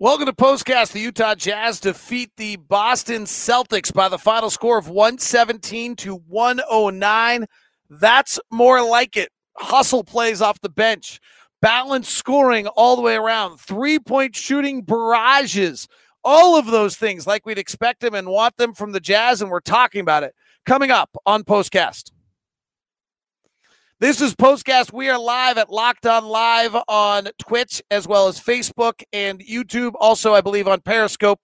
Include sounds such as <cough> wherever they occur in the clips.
Welcome to Postcast. The Utah Jazz defeat the Boston Celtics by the final score of 117 to 109. That's more like it. Hustle plays off the bench, balanced scoring all the way around, three point shooting barrages, all of those things like we'd expect them and want them from the Jazz. And we're talking about it coming up on Postcast. This is Postcast. We are live at Locked On Live on Twitch as well as Facebook and YouTube. Also, I believe on Periscope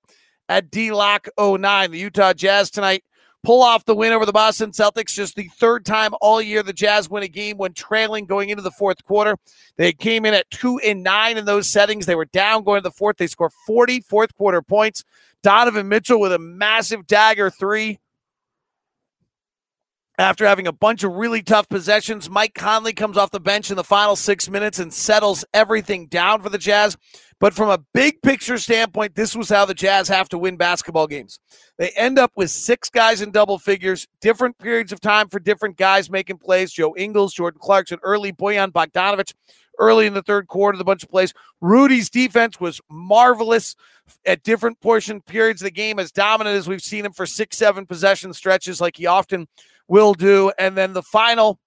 at DLocke09. The Utah Jazz tonight pull off the win over the Boston Celtics. Just the third time all year the Jazz win a game when trailing going into the fourth quarter. They came in at two and nine in those settings. They were down going to the fourth. They score 40 fourth quarter points. Donovan Mitchell with a massive dagger three after having a bunch of really tough possessions, Mike Conley comes off the bench in the final six minutes and settles everything down for the Jazz. But from a big picture standpoint, this was how the Jazz have to win basketball games. They end up with six guys in double figures, different periods of time for different guys making plays. Joe Ingles, Jordan Clarkson, early Bojan Bogdanovich, early in the third quarter, the bunch of plays. Rudy's defense was marvelous at different portion periods of the game, as dominant as we've seen him for six, seven possession stretches, like he often – will do. And then the final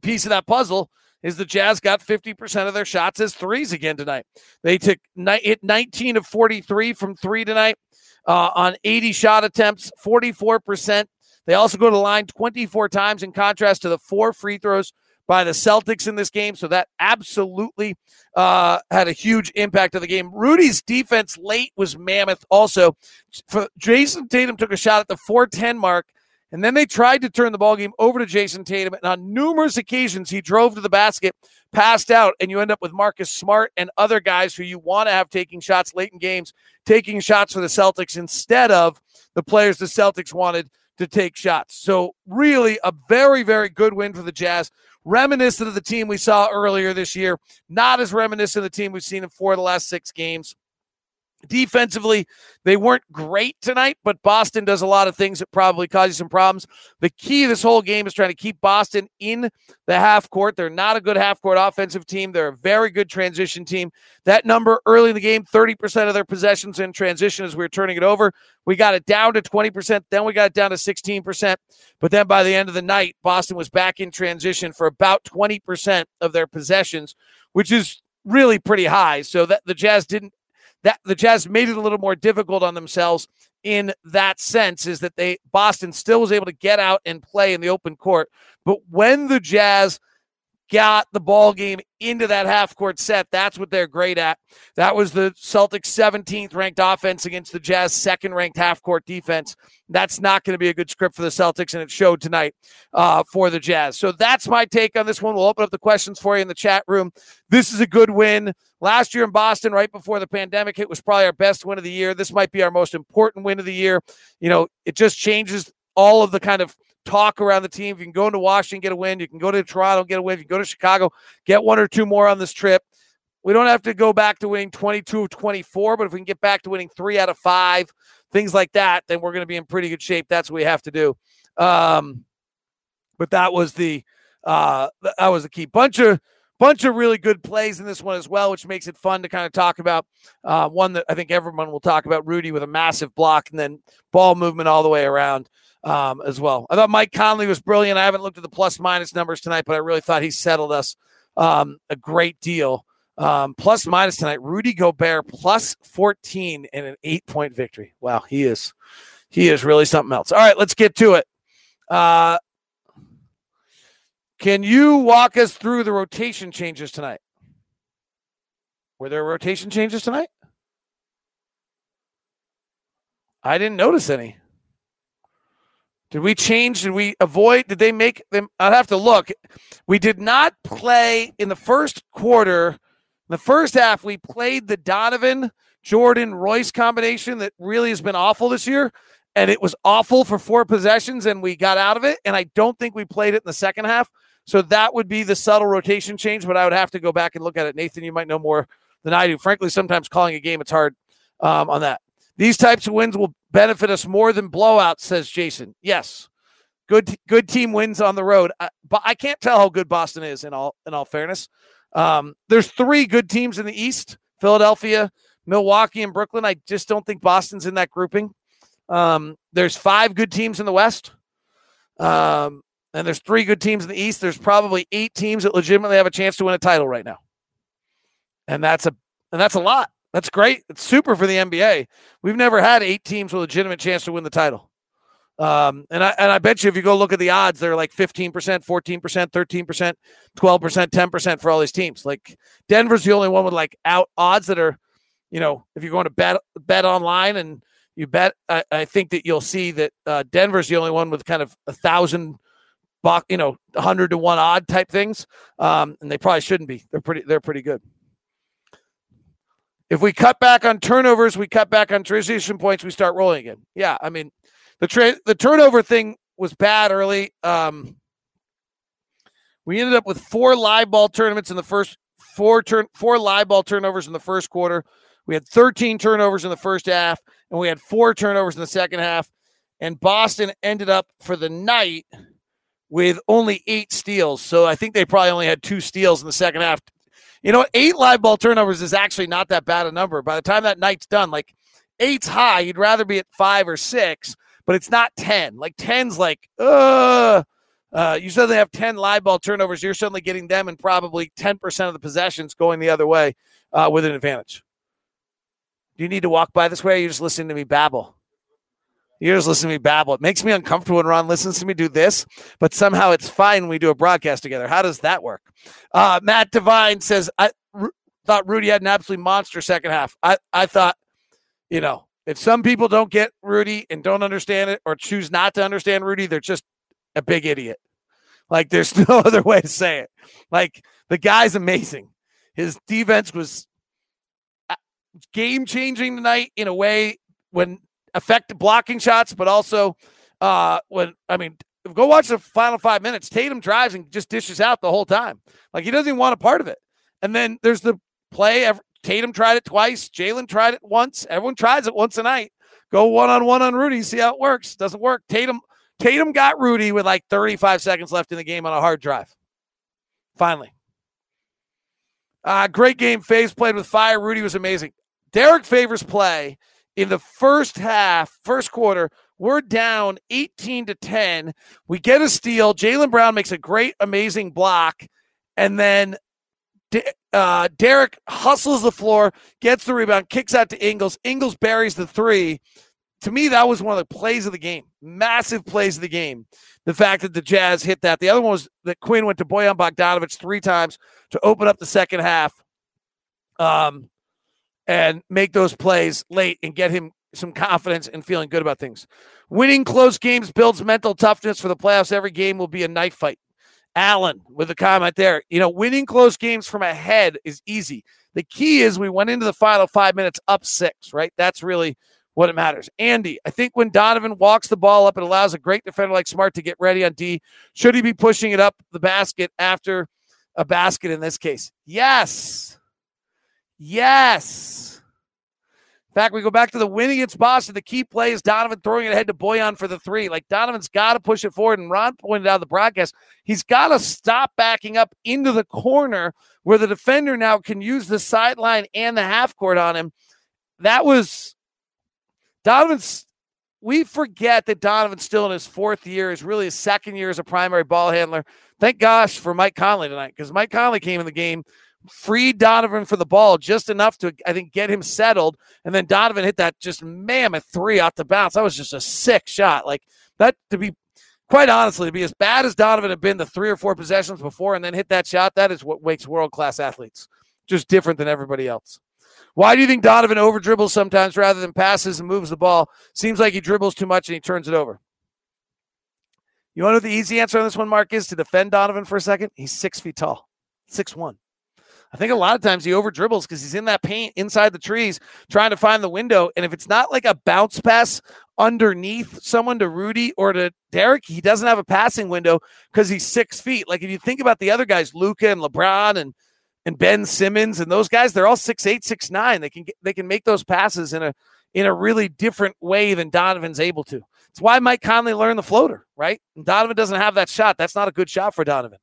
piece of that puzzle is the Jazz got 50% of their shots as threes again tonight. They took hit 19 of 43 from three tonight uh, on 80 shot attempts, 44%. They also go to the line 24 times in contrast to the four free throws by the Celtics in this game. So that absolutely uh, had a huge impact on the game. Rudy's defense late was mammoth also. For Jayson Tatum took a shot at the 410 mark and then they tried to turn the ball game over to Jayson Tatum. And on numerous occasions, he drove to the basket, passed out, and you end up with Marcus Smart and other guys who you want to have taking shots late in games, taking shots for the Celtics instead of the players the Celtics wanted to take shots. So, really, a very, very good win for the Jazz. Reminiscent of the team we saw earlier this year, not as reminiscent of the team we've seen in four of the last six games. Defensively, they weren't great tonight, but Boston does a lot of things that probably cause you some problems. The key this whole game is trying to keep Boston in the half court. They're not a good half court offensive team. They're a very good transition team. That number early in the game, 30% of their possessions in transition as we were turning it over. We got it down to 20%, then we got it down to 16%. But then by the end of the night, Boston was back in transition for about 20% of their possessions, which is really pretty high. So that the Jazz didn't that the Jazz made it a little more difficult on themselves in that sense is that they Boston still was able to get out and play in the open court. But when the Jazz got the ball game into that half court set. That's what they're great at. That was the Celtics 17th ranked offense against the Jazz second ranked half court defense. That's not going to be a good script for the Celtics, and it showed tonight uh, for the Jazz. So that's my take on this one. We'll open up the questions for you in the chat room. This is a good win. Last year in Boston, right before the pandemic hit, was probably our best win of the year. This might be our most important win of the year. You know, it just changes all of the kind of talk around the team. If you can go into Washington, get a win. You can go to Toronto, get a win. If you go to Chicago, get one or two more on this trip. We don't have to go back to winning 22 of 24, but if we can get back to winning three out of five, things like that, then we're going to be in pretty good shape. That's what we have to do. Um, but that was the uh, that was the key. Bunch of bunch of really good plays in this one as well, which makes it fun to kind of talk about. Uh, one that I think everyone will talk about: Rudy with a massive block and then ball movement all the way around um, as well. I thought Mike Conley was brilliant. I haven't looked at the plus minus numbers tonight, but I really thought he settled us um, a great deal. Um, plus minus tonight, Rudy Gobert plus 14 in an eight point victory. Wow, he is he is really something else. All right, let's get to it. Uh, can you walk us through the rotation changes tonight? Were there rotation changes tonight? I didn't notice any. Did we change? Did we avoid? Did they make them? I'd have to look. We did not play in the first quarter. In the first half, we played the Donovan Jordan Royce combination that really has been awful this year. And it was awful for four possessions, and we got out of it. And I don't think we played it in the second half. So that would be the subtle rotation change, but I would have to go back and look at it. Nathan, you might know more than I do. Frankly, sometimes calling a game, it's hard um, on that. These types of wins will benefit us more than blowouts, says Jason. Yes, good good team wins on the road, I, but I can't tell how good Boston is. In all in all fairness, um, there's three good teams in the East: Philadelphia, Milwaukee and Brooklyn. I just don't think Boston's in that grouping. Um, there's five good teams in the West. Um, and there's three good teams in the East. There's probably eight teams that legitimately have a chance to win a title right now. And that's a and that's a lot. That's great. It's super for the NBA. We've never had eight teams with a legitimate chance to win the title. Um, and I and I bet you if you go look at the odds, they're like 15%, 14%, 13%, 12%, 10% for all these teams. Like Denver's the only one with like out odds that are, you know, if you're going to bet bet online and you bet, I, I think that you'll see that uh, Denver's the only one with kind of a thousand buck, you know, hundred to one odd type things. Um, and they probably shouldn't be. They're pretty. They're pretty good. If we cut back on turnovers, we cut back on transition points, we start rolling again. Yeah, I mean, the tra- the turnover thing was bad early. Um, we ended up with four live ball tournaments in the first four turn four live ball turnovers in the first quarter. We had 13 turnovers in the first half, and we had four turnovers in the second half. And Boston ended up for the night with only eight steals. So I think they probably only had two steals in the second half you know, eight live ball turnovers is actually not that bad a number. By the time that night's done, like eight's high. You'd rather be at five or six, but it's not 10. Like 10's like, uh, uh, you suddenly have 10 live ball turnovers. You're suddenly getting them and probably 10% of the possessions going the other way uh, with an advantage. Do you need to walk by this way? Or are you just listening to me babble? You're just listening to me babble. It makes me uncomfortable when Ron listens to me do this, but somehow it's fine when we do a broadcast together. How does that work? Uh, Matt Devine says, I r- thought Rudy had an absolute monster second half. I, I thought, you know, if some people don't get Rudy and don't understand it or choose not to understand Rudy, they're just a big idiot. Like there's <laughs> no other way to say it. Like the guy's amazing. His defense was uh, game changing tonight in a way when effective blocking shots, but also uh, when I mean, go watch the final five minutes. Tatum drives and just dishes out the whole time. Like he doesn't even want a part of it. And then there's the play. Tatum tried it twice. Jaylen tried it once. Everyone tries it once a night. Go one on one on Rudy. See how it works. Doesn't work. Tatum Tatum got Rudy with like 35 seconds left in the game on a hard drive. Finally. Uh, great game. Faves played with fire. Rudy was amazing. Derrick Favors play in the first half, first quarter, we're down 18 to 10. We get a steal. Jaylen Brown makes a great, amazing block. And then uh, Derrick hustles the floor, gets the rebound, kicks out to Ingles. Ingles buries the three. To me, that was one of the plays of the game. Massive plays of the game. The fact that the Jazz hit that. The other one was that Quinn went to Bojan Bogdanovich three times to open up the second half. Um, and make those plays late and get him some confidence and feeling good about things. Winning close games builds mental toughness for the playoffs. Every game will be a knife fight. Allen with a comment there. You know, winning close games from ahead is easy. The key is we went into the final five minutes up six, right? That's really what it matters. Andy, I think when Donovan walks the ball up, it allows a great defender like Smart to get ready on D. Should he be pushing it up the basket after a basket in this case? Yes. Yes. In fact, we go back to the win against Boston. The key play is Donovan throwing it ahead to Bojan for the three. Like Donovan's got to push it forward. And Ron pointed out the broadcast, he's got to stop backing up into the corner where the defender now can use the sideline and the half court on him. That was Donovan's. We forget that Donovan's still in his fourth year, is really his second year as a primary ball handler. Thank gosh for Mike Conley tonight because Mike Conley came in the game freed Donovan for the ball just enough to, I think, get him settled. And then Donovan hit that just mammoth three out the bounce. That was just a sick shot. Like that to be quite honestly, to be as bad as Donovan had been the three or four possessions before and then hit that shot, that is what makes world class athletes. Just different than everybody else. Why do you think Donovan over dribbles sometimes rather than passes and moves the ball? Seems like he dribbles too much and he turns it over. You want to know the easy answer on this one, Mark, is to defend Donovan for a second? He's six feet tall, six one. I think a lot of times he over dribbles because he's in that paint inside the trees trying to find the window. And if it's not like a bounce pass underneath someone to Rudy or to Derrick, he doesn't have a passing window because he's six feet. Like if you think about the other guys, Luka and LeBron and and Ben Simmons and those guys, they're all six eight, six nine. They can they can make those passes in a in a really different way than Donovan's able to. It's why Mike Conley learned the floater, right? And Donovan doesn't have that shot. That's not a good shot for Donovan.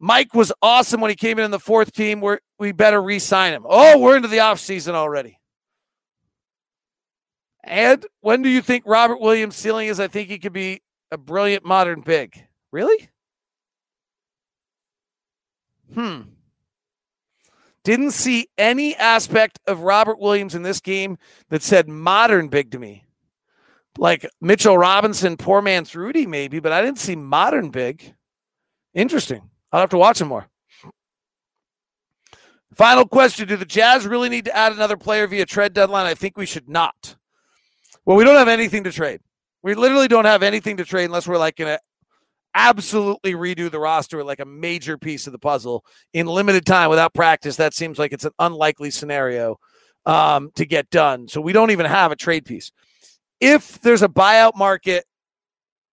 Mike was awesome when he came in in the fourth team. We're, we better re sign him. Oh, we're into the offseason already. And when do you think Robert Williams' ceiling is? I think he could be a brilliant modern big. Really? Hmm. Didn't see any aspect of Robert Williams in this game that said modern big to me. Like Mitchell Robinson, poor man's Rudy, maybe, but I didn't see modern big. Interesting. I'll have to watch him more. Final question Do the Jazz really need to add another player via trade deadline? I think we should not. Well, we don't have anything to trade. We literally don't have anything to trade unless we're like going to absolutely redo the roster like a major piece of the puzzle in limited time without practice. That seems like it's an unlikely scenario um, to get done. So we don't even have a trade piece. If there's a buyout market,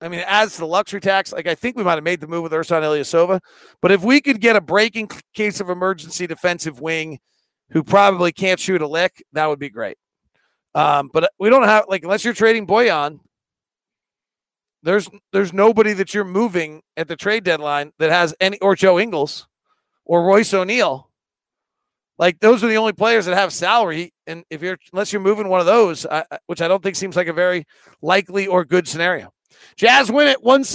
I mean, as to the luxury tax, like I think we might have made the move with Ersan Ilyasova. But if we could get a breaking case of emergency defensive wing who probably can't shoot a lick, that would be great. Um, but we don't have like unless you're trading Bojan, there's there's nobody that you're moving at the trade deadline that has any or Joe Ingles or Royce O'Neale. Like those are the only players that have salary, and if you're unless you're moving one of those, which I don't think seems like a very likely or good scenario. Jazz win it one.